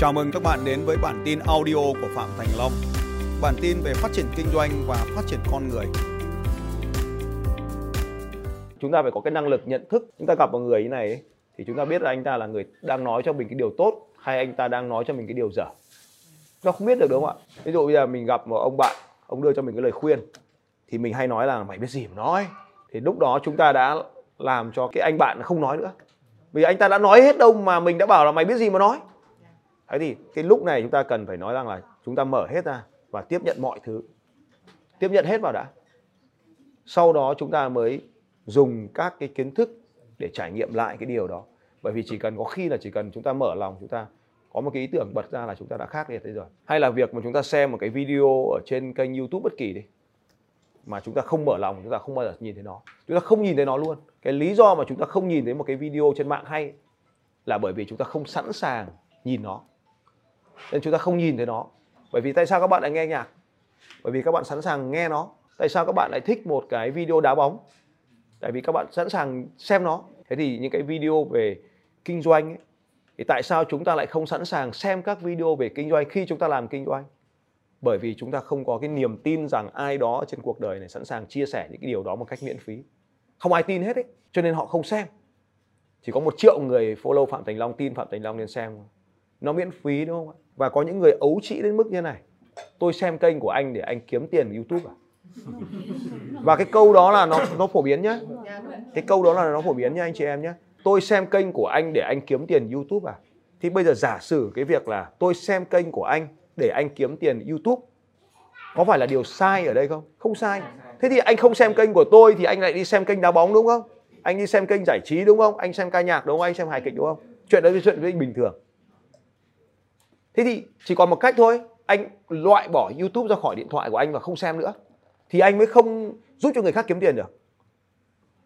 Chào mừng các bạn đến với bản tin audio của Phạm Thành Long. Bản tin về phát triển kinh doanh và phát triển con người. chúng ta phải có cái năng lực nhận thức. Chúng ta gặp một người như này ấy, thì chúng ta biết là anh ta là người đang nói cho mình cái điều tốt hay anh ta đang nói cho mình cái điều dở. Chúng ta không biết được đúng không ạ? Ví dụ bây giờ mình gặp một ông bạn ông đưa cho mình cái lời khuyên thì mình hay nói là mày biết gì mà nói? Thì lúc đó chúng ta đã làm cho cái anh bạn không nói nữa. Vì anh ta đã nói hết đâu mà mình đã bảo là mày biết gì mà nói? Thế thì cái lúc này chúng ta cần phải nói rằng là chúng ta mở hết ra và tiếp nhận mọi thứ tiếp nhận hết vào đã sau đó chúng ta mới dùng các cái kiến thức để trải nghiệm lại cái điều đó bởi vì chỉ cần có khi là chỉ cần chúng ta mở lòng chúng ta có một cái ý tưởng bật ra là chúng ta đã khác biệt thế rồi hay là việc mà chúng ta xem một cái video ở trên kênh youtube bất kỳ đi mà chúng ta không mở lòng chúng ta không bao giờ nhìn thấy nó chúng ta không nhìn thấy nó luôn cái lý do mà chúng ta không nhìn thấy một cái video trên mạng hay là bởi vì chúng ta không sẵn sàng nhìn nó nên chúng ta không nhìn thấy nó. Bởi vì tại sao các bạn lại nghe nhạc? Bởi vì các bạn sẵn sàng nghe nó. Tại sao các bạn lại thích một cái video đá bóng? Tại vì các bạn sẵn sàng xem nó. Thế thì những cái video về kinh doanh ấy, thì tại sao chúng ta lại không sẵn sàng xem các video về kinh doanh khi chúng ta làm kinh doanh? Bởi vì chúng ta không có cái niềm tin rằng ai đó trên cuộc đời này sẵn sàng chia sẻ những cái điều đó một cách miễn phí. Không ai tin hết ấy cho nên họ không xem. Chỉ có một triệu người follow phạm thành long tin phạm thành long nên xem nó miễn phí đúng không ạ? Và có những người ấu trĩ đến mức như này. Tôi xem kênh của anh để anh kiếm tiền youtube à? Và cái câu đó là nó nó phổ biến nhá. Cái câu đó là nó phổ biến nhá anh chị em nhé tôi xem kênh của anh để anh kiếm tiền youtube à? Thì bây giờ giả sử cái việc là tôi xem kênh của anh để anh kiếm tiền youtube, có phải là điều sai ở đây không? Không sai. Thế thì anh không xem kênh của tôi thì anh lại đi xem kênh đá bóng đúng không? Anh đi xem kênh giải trí đúng không? Anh xem ca nhạc đúng không? Anh xem hài kịch đúng không? Chuyện đấy là chuyện với anh bình thường thế thì chỉ còn một cách thôi anh loại bỏ youtube ra khỏi điện thoại của anh và không xem nữa. Thì anh mới không giúp cho người khác kiếm tiền được.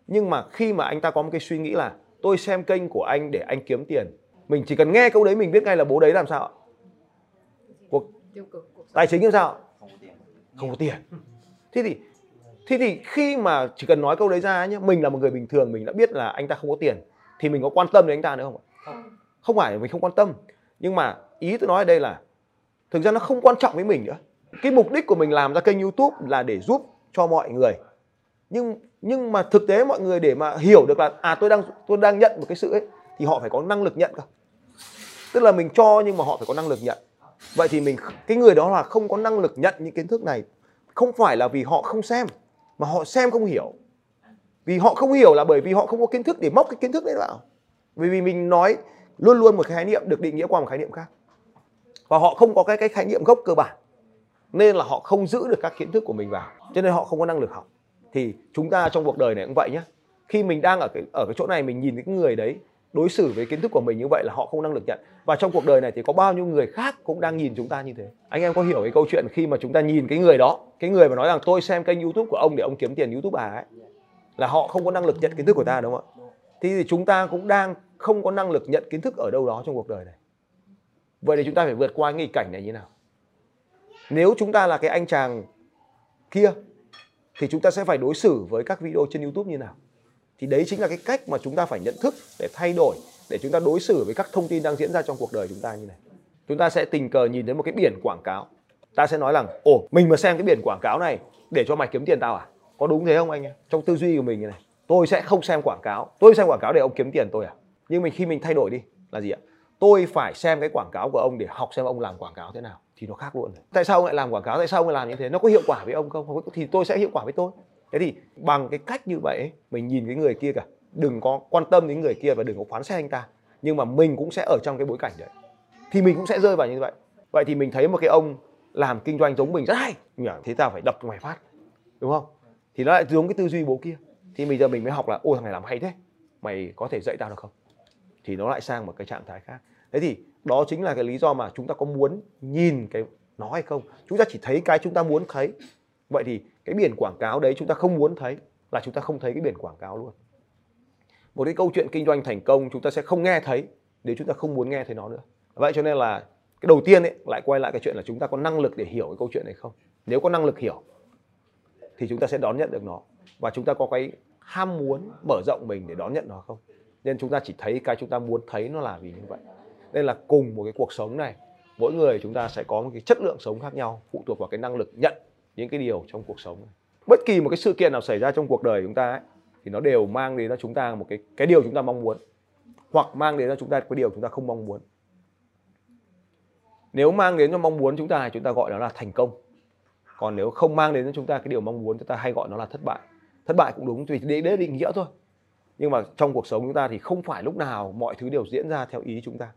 Nhưng mà khi mà anh ta có một cái suy nghĩ là tôi xem kênh của anh để anh kiếm tiền mình chỉ cần nghe câu đấy mình biết ngay là bố đấy làm sao ạ. Cuộc tài chính làm sao không có tiền. Thế thì thế thì khi mà chỉ cần nói câu đấy ra nhé mình là một người bình thường mình đã biết là anh ta không có tiền thì mình có quan tâm đến anh ta nữa không ạ? Không phải là mình không quan tâm nhưng mà ý tôi nói ở đây là, thực ra nó không quan trọng với mình nữa. Cái mục đích của mình làm ra kênh youtube là để giúp cho mọi người. Nhưng nhưng mà thực tế mọi người để mà hiểu được là à tôi đang tôi đang nhận một cái sự ấy, thì họ phải có năng lực nhận cơ. Tức là mình cho nhưng mà họ phải có năng lực nhận. Vậy thì mình cái người đó là không có năng lực nhận những kiến thức này. Không phải là vì họ không xem, mà họ xem không hiểu. Vì họ không hiểu là bởi vì họ không có kiến thức để móc cái kiến thức đấy vào. Bởi vì mình nói luôn luôn một khái niệm, được định nghĩa qua một khái niệm khác và họ không có cái cái khái niệm gốc cơ bản. Nên là họ không giữ được các kiến thức của mình vào. Cho nên họ không có năng lực học. Thì chúng ta trong cuộc đời này cũng vậy nhé khi mình đang ở cái ở cái chỗ này, mình nhìn những người đấy đối xử với kiến thức của mình như vậy là họ không năng lực nhận. Và trong cuộc đời này thì có bao nhiêu người khác cũng đang nhìn chúng ta như thế? Anh em có hiểu cái câu chuyện khi mà chúng ta nhìn cái người đó, cái người mà nói rằng tôi xem kênh youtube của ông để ông kiếm tiền youtube à ấy, là họ không có năng lực nhận kiến thức của ta, đúng không ạ? Thì chúng ta cũng đang không có năng lực nhận kiến thức ở đâu đó trong cuộc đời này vậy thì chúng ta phải vượt qua nghịch cảnh này như nào? Nếu chúng ta là cái anh chàng kia, thì chúng ta sẽ phải đối xử với các video trên YouTube như nào? Thì đấy chính là cái cách mà chúng ta phải nhận thức để thay đổi, để chúng ta đối xử với các thông tin đang diễn ra trong cuộc đời chúng ta như này. Chúng ta sẽ tình cờ nhìn thấy một cái biển quảng cáo. Ta sẽ nói rằng, ồ, mình mà xem cái biển quảng cáo này để cho mày kiếm tiền tao à? Có đúng thế không anh em? Trong tư duy của mình như này, tôi sẽ không xem quảng cáo. Tôi xem quảng cáo để ông kiếm tiền tôi à? Nhưng mình, khi mình thay đổi đi, là gì ạ? Tôi phải xem cái quảng cáo của ông để học xem ông làm quảng cáo thế nào. Thì nó khác luôn rồi. tại sao ông lại làm quảng cáo? Tại sao ông lại làm như thế? Nó có hiệu quả với ông không? Thì tôi sẽ hiệu quả với tôi. Thế thì bằng cái cách như vậy mình nhìn cái người kia cả đừng có quan tâm đến người kia và đừng có phán xét anh ta. Nhưng mà mình cũng sẽ ở trong cái bối cảnh đấy. Thì mình cũng sẽ rơi vào như vậy. Vậy thì mình thấy một cái ông làm kinh doanh giống mình rất hay. Thế tao phải đập ngoài mày phát. Đúng không? Thì nó lại giống cái tư duy bố kia. Thì bây giờ mình mới học là, ôi, thằng này làm hay thế. Mày có thể dạy tao được không? Thì nó lại sang một cái trạng thái khác. Thế thì đó chính là cái lý do mà chúng ta có muốn nhìn cái, nó hay không? Chúng ta chỉ thấy cái chúng ta muốn thấy. Vậy thì cái biển quảng cáo đấy chúng ta không muốn thấy là chúng ta không thấy cái biển quảng cáo luôn. Một cái câu chuyện kinh doanh thành công chúng ta sẽ không nghe thấy nếu chúng ta không muốn nghe thấy nó nữa. Vậy cho nên là cái đầu tiên ấy, lại quay lại cái chuyện là chúng ta có năng lực để hiểu cái câu chuyện này không? Nếu có năng lực hiểu, thì chúng ta sẽ đón nhận được nó. Và chúng ta có cái ham muốn mở rộng mình để đón nhận nó không? Nên chúng ta chỉ thấy cái chúng ta muốn thấy nó là vì như vậy nên là cùng một cái cuộc sống này mỗi người chúng ta sẽ có một cái chất lượng sống khác nhau phụ thuộc vào cái năng lực nhận những cái điều trong cuộc sống bất kỳ một cái sự kiện nào xảy ra trong cuộc đời chúng ta ấy, thì nó đều mang đến cho chúng ta một cái cái điều chúng ta mong muốn hoặc mang đến cho chúng ta cái điều chúng ta không mong muốn nếu mang đến cho mong muốn chúng ta chúng ta gọi nó là thành công còn nếu không mang đến cho chúng ta cái điều mong muốn chúng ta hay gọi nó là thất bại thất bại cũng đúng vì đấy là định nghĩa thôi nhưng mà trong cuộc sống chúng ta thì không phải lúc nào mọi thứ đều diễn ra theo ý chúng ta.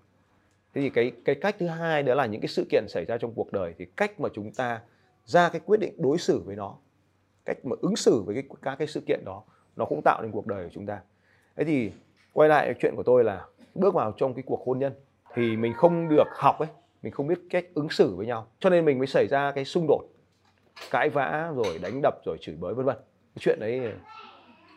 Thế thì cái cái cách thứ hai đó là những cái sự kiện xảy ra trong cuộc đời thì cách mà chúng ta ra cái quyết định đối xử với nó cách mà ứng xử với cái, các cái sự kiện đó nó cũng tạo nên cuộc đời của chúng ta. Thế thì quay lại chuyện của tôi là bước vào trong cái cuộc hôn nhân thì mình không được học ấy mình không biết cách ứng xử với nhau. Cho nên mình mới xảy ra cái xung đột cãi vã rồi đánh đập rồi chửi bới vân vân. Cái chuyện đấy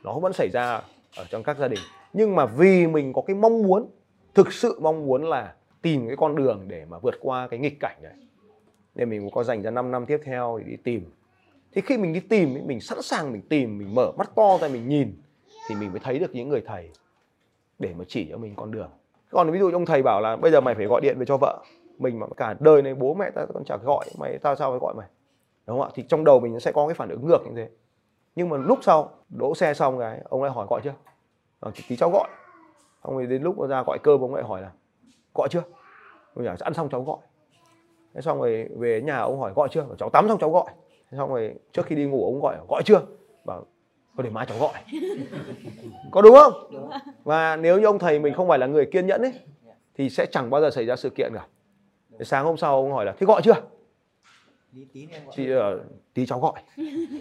nó vẫn xảy ra ở trong các gia đình. Nhưng mà vì mình có cái mong muốn, thực sự mong muốn là tìm cái con đường để mà vượt qua cái nghịch cảnh đấy nên mình có dành ra 5 năm tiếp theo để đi tìm. Thì khi mình đi tìm mình sẵn sàng mình tìm, mình mở mắt to ra, mình nhìn, thì mình mới thấy được những người thầy để mà chỉ cho mình con đường. Còn ví dụ ông thầy bảo là bây giờ mày phải gọi điện về cho vợ. Mình mà cả đời này bố mẹ ta còn chả gọi, mày tao sao phải gọi mày? Đúng không ạ? Thì trong đầu mình sẽ có cái phản ứng ngược như thế nhưng mà lúc sau đỗ xe xong cái ông lại hỏi gọi chưa? À, tí cháu gọi. Xong rồi đến lúc ra gọi cơm ông lại hỏi là gọi chưa? Ông nhà ăn xong cháu gọi. Thế xong rồi về nhà ông hỏi gọi chưa? Bảo, cháu tắm xong cháu gọi. Thế xong rồi trước khi đi ngủ ông gọi gọi chưa? Bảo thôi để mai cháu gọi. Có đúng không? Đúng. và nếu như ông thầy mình không phải là người kiên nhẫn ấy thì sẽ chẳng bao giờ xảy ra sự kiện cả. Sáng hôm sau ông hỏi là thế gọi chưa? Chị uh, tí cháu gọi.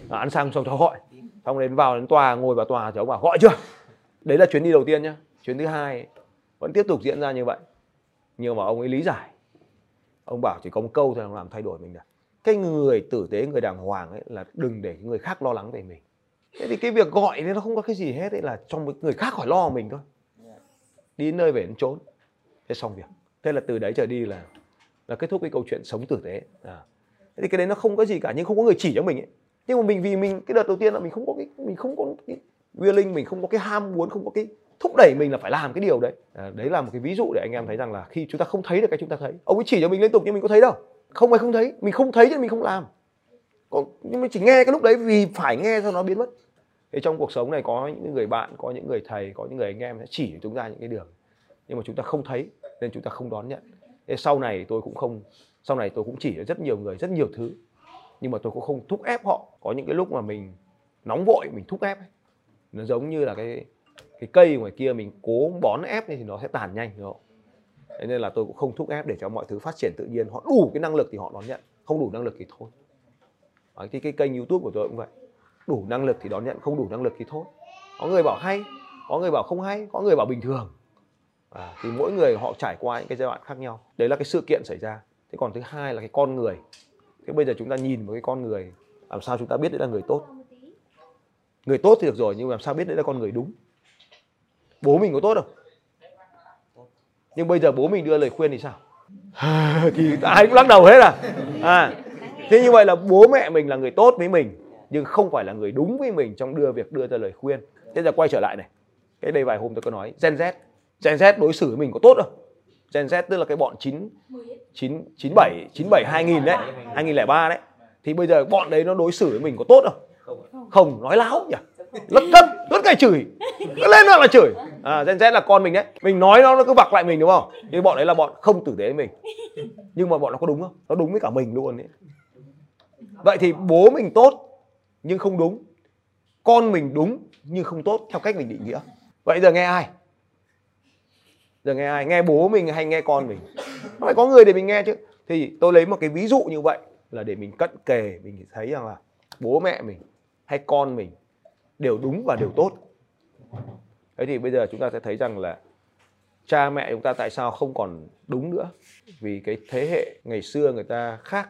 À, ăn xong xong cháu gọi. Xong đến vào đến tòa ngồi vào tòa cháu bảo gọi chưa? Đấy là chuyến đi đầu tiên nhá. Chuyến thứ hai vẫn tiếp tục diễn ra như vậy. Nhưng mà ông ấy lý giải. Ông bảo chỉ có một câu thôi làm thay đổi mình được. Cái người tử tế người đàng hoàng ấy là đừng để người khác lo lắng về mình. Thế thì cái việc gọi thì nó không có cái gì hết ấy là trong người khác khỏi lo mình thôi. Đi nơi về đến trốn thế xong việc. Thế là từ đấy trở đi là là kết thúc cái câu chuyện sống tử tế. À thế thì cái đấy nó không có gì cả nhưng không có người chỉ cho mình ấy. Nhưng mà mình vì mình cái đợt đầu tiên là mình không có cái mình không có cái willing mình không có cái ham muốn không có cái thúc đẩy mình là phải làm cái điều đấy. À, đấy là một cái ví dụ để anh em thấy rằng là khi chúng ta không thấy được cái chúng ta thấy. Ông ấy chỉ cho mình liên tục nhưng mình có thấy đâu. Không ai không thấy mình không thấy chứ nên mình không làm. Còn nhưng mà chỉ nghe cái lúc đấy vì phải nghe cho nó biến mất. Thì trong cuộc sống này có những người bạn có những người thầy có những người anh em sẽ chỉ cho chúng ta những cái đường nhưng mà chúng ta không thấy nên chúng ta không đón nhận thế sau này tôi cũng không sau này tôi cũng chỉ cho rất nhiều người rất nhiều thứ. Nhưng mà tôi cũng không thúc ép họ. Có những cái lúc mà mình nóng vội mình thúc ép ấy. nó giống như là cái cái cây ngoài kia mình cố bón ép thì nó sẽ tàn nhanh đúng không? Thế nên là tôi cũng không thúc ép để cho mọi thứ phát triển tự nhiên. Họ đủ cái năng lực thì họ đón nhận. Không đủ năng lực thì thôi. Đấy, cái, cái kênh youtube của tôi cũng vậy. Đủ năng lực thì đón nhận không đủ năng lực thì thôi. Có người bảo hay có người bảo không hay có người bảo bình thường à, thì mỗi người họ trải qua những cái giai đoạn khác nhau. Đấy là cái sự kiện xảy ra. Thế còn thứ hai là cái con người. Thế bây giờ chúng ta nhìn vào cái con người làm sao chúng ta biết đấy là người tốt? Người tốt thì được rồi nhưng làm sao biết đấy là con người đúng? Bố mình có tốt không? Nhưng bây giờ bố mình đưa lời khuyên thì sao? Thì ai cũng lắc đầu hết à? À thế như vậy là bố mẹ mình là người tốt với mình nhưng không phải là người đúng với mình trong đưa việc đưa ra lời khuyên. Thế giờ quay trở lại này. Cái đây vài hôm tôi có nói Gen Z. Gen Z đối xử với mình có tốt không? Gen Z tức là cái bọn 9 9 97 97 2000 đấy 2003 đấy. Thì bây giờ bọn đấy nó đối xử với mình có tốt không? Không nói láo nhỉ? Lất cất lất cái chửi. Cứ lên là chửi. À Gen Z là con mình đấy. Mình nói nó nó cứ vặc lại mình đúng không? Nhưng bọn đấy là bọn không tử tế với mình. Nhưng mà bọn nó có đúng không? Nó đúng với cả mình luôn đấy vậy thì bố mình tốt nhưng không đúng. Con mình đúng nhưng không tốt theo cách mình định nghĩa. Vậy giờ nghe ai giờ nghe ai? Nghe bố mình hay nghe con mình? Nó phải có người để mình nghe chứ. Thì tôi lấy một cái ví dụ như vậy là để mình cận kề, mình thấy rằng là bố mẹ mình hay con mình đều đúng và đều tốt. Thế thì bây giờ chúng ta sẽ thấy rằng là cha mẹ chúng ta tại sao không còn đúng nữa? Vì cái thế hệ ngày xưa người ta khác,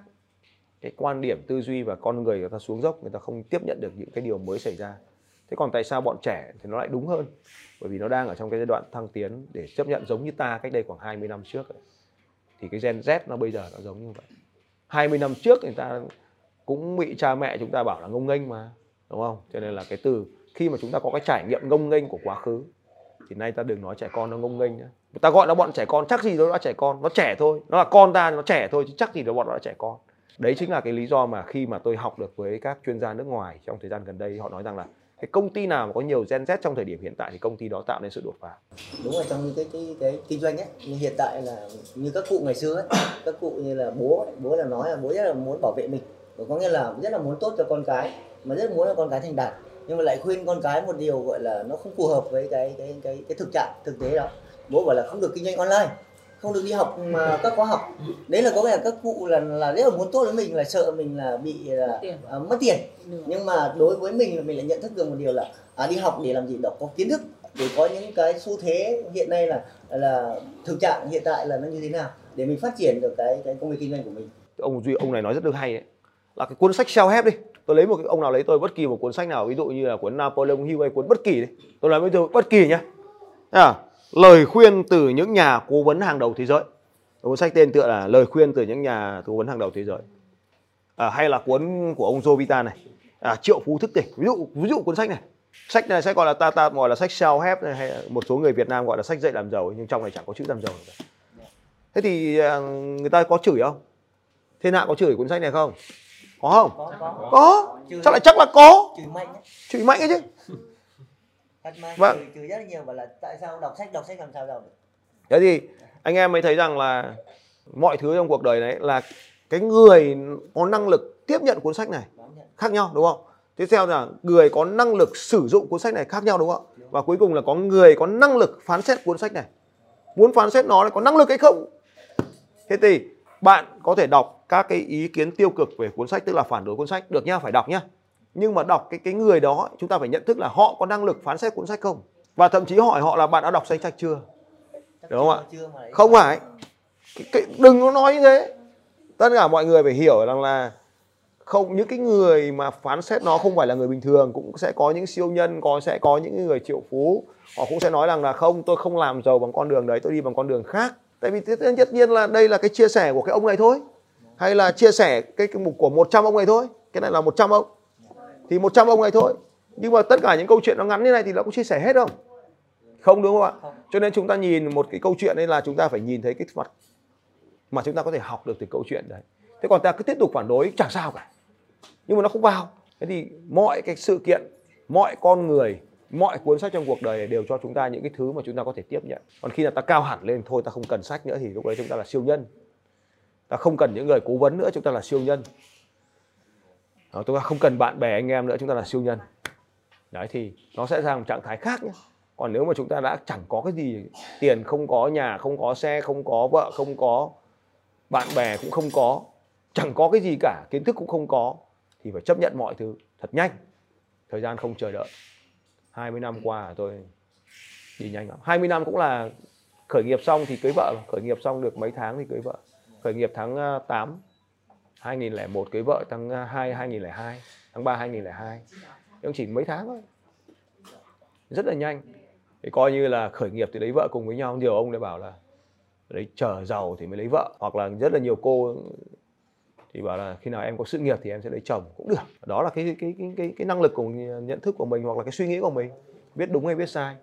cái quan điểm tư duy và con người người ta xuống dốc, người ta không tiếp nhận được những cái điều mới xảy ra thế còn tại sao bọn trẻ thì nó lại đúng hơn? Bởi vì nó đang ở trong cái giai đoạn thăng tiến để chấp nhận giống như ta cách đây khoảng 20 năm trước ấy. thì cái gen Z nó bây giờ nó giống như vậy. 20 năm trước người ta cũng bị cha mẹ chúng ta bảo là ngông nghênh mà, đúng không? Cho nên là cái từ khi mà chúng ta có cái trải nghiệm ngông nghênh của quá khứ thì nay ta đừng nói trẻ con nó ngông nghênh nữa người ta gọi nó bọn trẻ con, chắc gì nó là trẻ con, nó trẻ thôi. Nó là con ta nó trẻ thôi chứ chắc gì nó bọn nó là trẻ con. Đấy chính là cái lý do mà khi mà tôi học được với các chuyên gia nước ngoài trong thời gian gần đây, họ nói rằng là cái công ty nào mà có nhiều gen Z trong thời điểm hiện tại thì công ty đó tạo nên sự đột phá? Đúng rồi trong cái cái cái kinh doanh ấy như hiện tại là như các cụ ngày xưa ấy các cụ như là bố ấy, bố là nói là bố rất là muốn bảo vệ mình. Có nghĩa là rất là muốn tốt cho con cái mà rất muốn là con cái thành đạt. Nhưng mà lại khuyên con cái một điều gọi là nó không phù hợp với cái cái cái cái thực trạng thực tế đó. Bố bảo là không được kinh doanh online không được đi học mà các khóa học. Đấy là có là các cụ là là rất là muốn tốt với mình là sợ mình là bị là, Tiền. à, mất tiền. Nhưng mà đối với mình là mình lại nhận thức được một điều là à, đi học để làm gì? Đọc có kiến thức để có những cái xu thế hiện nay là là thực trạng hiện tại là nó như thế nào để mình phát triển được cái cái công việc kinh doanh của mình. Ông duy ông này nói rất được hay ấy là cái cuốn sách self help đi. Tôi lấy một cái ông nào lấy tôi bất kỳ một cuốn sách nào ví dụ như là cuốn Napoleon Hill hay cuốn bất kỳ đi. Tôi nói với tôi bất kỳ nhá. À, lời khuyên từ những nhà cố vấn hàng đầu thế giới. Cuốn sách tên tựa là lời khuyên từ những nhà cố vấn hàng đầu thế giới. À, hay là cuốn của ông Joe Vita này. À, triệu phú thức tỉnh. Ví dụ ví dụ cuốn sách này. Sách này sẽ gọi là ta ta gọi là sách self help này, hay một số người Việt Nam gọi là sách dạy làm giàu nhưng trong này chẳng có chữ làm giàu cả. thế thì à, người ta có chửi không? Thiên hạ có chửi cuốn sách này không? Có không? Có có. Có? Chửi. chắc lại chắc là có. Chửi mạnh chửi mạnh ấy chứ thật mà Vâng. chửi, rất là nhiều và là tại sao đọc sách đọc sách làm sao giàu được? Thế thì anh em mới thấy rằng là mọi thứ trong cuộc đời này là cái người có năng lực tiếp nhận cuốn sách này khác nhau đúng không? Tiếp theo là người có năng lực sử dụng cuốn sách này khác nhau đúng không? Và cuối cùng là có người có năng lực phán xét cuốn sách này. Muốn phán xét nó là có năng lực hay không? Thế thì bạn có thể đọc các cái ý kiến tiêu cực về cuốn sách tức là phản đối cuốn sách được nhá phải đọc nhá nhưng mà đọc cái cái người đó chúng ta phải nhận thức là họ có năng lực phán xét cuốn sách không? Và thậm chí hỏi họ là bạn đã đọc sách sách chưa? Chắc Đúng không ạ? không phải. Cái, cái, đừng có nói như thế. Tất cả mọi người phải hiểu rằng là không những cái người mà phán xét nó không phải là người bình thường cũng sẽ có những siêu nhân có sẽ có những người triệu phú. Họ cũng sẽ nói rằng là không tôi không làm giàu bằng con đường đấy tôi đi bằng con đường khác. Tại vì tất tất nhiên là đây là cái chia sẻ của cái ông này thôi. Hay là chia sẻ cái, cái mục của 100 ông này thôi. Cái này là 100 ông thì 100 ông này thôi. Nhưng mà tất cả những câu chuyện nó ngắn như này thì nó cũng chia sẻ hết không? Không đúng không ạ? Cho nên chúng ta nhìn một cái câu chuyện đấy là chúng ta phải nhìn thấy cái mặt mà chúng ta có thể học được từ câu chuyện đấy. Thế còn ta cứ tiếp tục phản đối chẳng sao cả. Nhưng mà nó không vào. Thế thì mọi cái sự kiện mọi con người mọi cuốn sách trong cuộc đời này đều cho chúng ta những cái thứ mà chúng ta có thể tiếp nhận. Còn khi là ta cao hẳn lên thôi ta không cần sách nữa thì lúc đấy chúng ta là siêu nhân. Ta không cần những người cố vấn nữa chúng ta là siêu nhân đó, chúng ta không cần bạn bè anh em nữa chúng ta là siêu nhân. Đấy thì nó sẽ ra một trạng thái khác nhé còn nếu mà chúng ta đã chẳng có cái gì tiền không có nhà không có xe không có vợ không có bạn bè cũng không có chẳng có cái gì cả kiến thức cũng không có thì phải chấp nhận mọi thứ thật nhanh. Thời gian không chờ đợi. 20 năm qua tôi đi nhanh lắm. 20 năm cũng là khởi nghiệp xong thì cưới vợ khởi nghiệp xong được mấy tháng thì cưới vợ. Khởi nghiệp tháng ờ, 8 2001 cưới vợ tháng à, 2 2002 tháng 3 2002 nhưng chỉ mấy tháng thôi. Rất là nhanh. Thì coi như là khởi nghiệp thì lấy vợ cùng với nhau. Nhiều ông lại bảo là đấy chờ giàu thì mới lấy vợ. Hoặc là rất là nhiều cô thì bảo là khi nào em có sự nghiệp thì em sẽ lấy chồng cũng được. Đó là cái cái cái cái, cái năng lực của nhận thức của mình hoặc là cái suy nghĩ của mình. Biết đúng hay biết sai.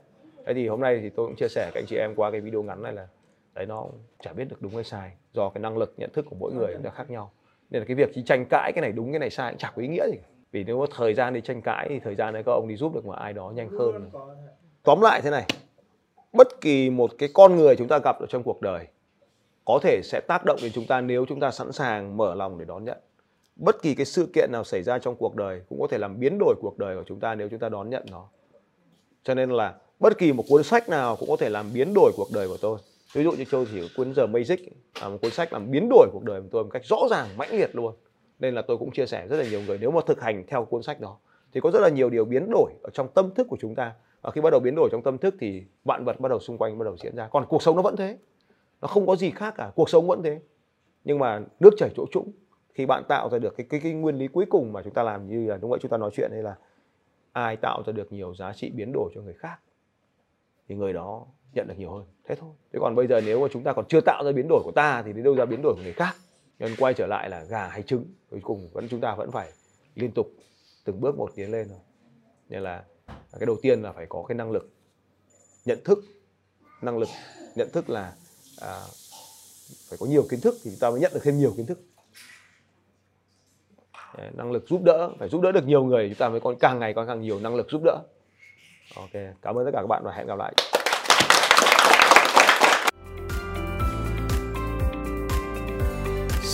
Thế thì hôm nay thì tôi cũng chia sẻ các anh chị em qua cái video ngắn này là đấy nó chả biết được đúng hay sai do cái năng lực nhận thức của mỗi người nó khác nhau nên là cái việc chỉ tranh cãi cái này đúng cái này sai cũng chẳng có ý nghĩa gì. Vì nếu có thời gian đi tranh cãi thì thời gian đấy các ông đi giúp được mà ai đó nhanh hơn. tóm lại thế này bất kỳ một cái con người chúng ta gặp ở trong cuộc đời có thể sẽ tác động đến chúng ta nếu chúng ta sẵn sàng mở lòng để đón nhận. Bất kỳ cái sự kiện nào xảy ra trong cuộc đời cũng có thể làm biến đổi cuộc đời của chúng ta nếu chúng ta đón nhận nó. Cho nên là bất kỳ một cuốn sách nào cũng có thể làm biến đổi cuộc đời của tôi ví dụ như châu chỉ cuốn giờ Magic là một cuốn sách làm biến đổi cuộc đời của tôi một cách rõ ràng mãnh liệt luôn. Nên là tôi cũng chia sẻ rất là nhiều người nếu mà thực hành theo cuốn sách đó thì có rất là nhiều điều biến đổi ở trong tâm thức của chúng ta. Và khi bắt đầu biến đổi trong tâm thức thì vạn vật bắt đầu xung quanh bắt đầu diễn ra. Còn cuộc sống nó vẫn thế. Nó không có gì khác cả. Cuộc sống vẫn thế. Nhưng mà nước chảy chỗ trũng. Khi bạn tạo ra được cái, cái cái nguyên lý cuối cùng mà chúng ta làm như là đúng vậy chúng ta nói chuyện hay là ai tạo ra được nhiều giá trị biến đổi cho người khác thì người đó nhận được nhiều hơn. Thế thôi. Thế còn bây giờ nếu mà chúng ta còn chưa tạo ra biến đổi của ta thì đến đâu ra biến đổi của người khác? Nên quay trở lại là gà hay trứng cuối cùng vẫn chúng ta vẫn phải liên tục từng bước một tiến lên thôi. Nên là cái đầu tiên là phải có cái năng lực nhận thức. Năng lực nhận thức là à, phải có nhiều kiến thức thì chúng ta mới nhận được thêm nhiều kiến thức. Năng lực giúp đỡ phải giúp đỡ được nhiều người chúng ta mới còn càng ngày còn càng nhiều năng lực giúp đỡ. Ok cảm ơn tất cả các bạn và hẹn gặp lại.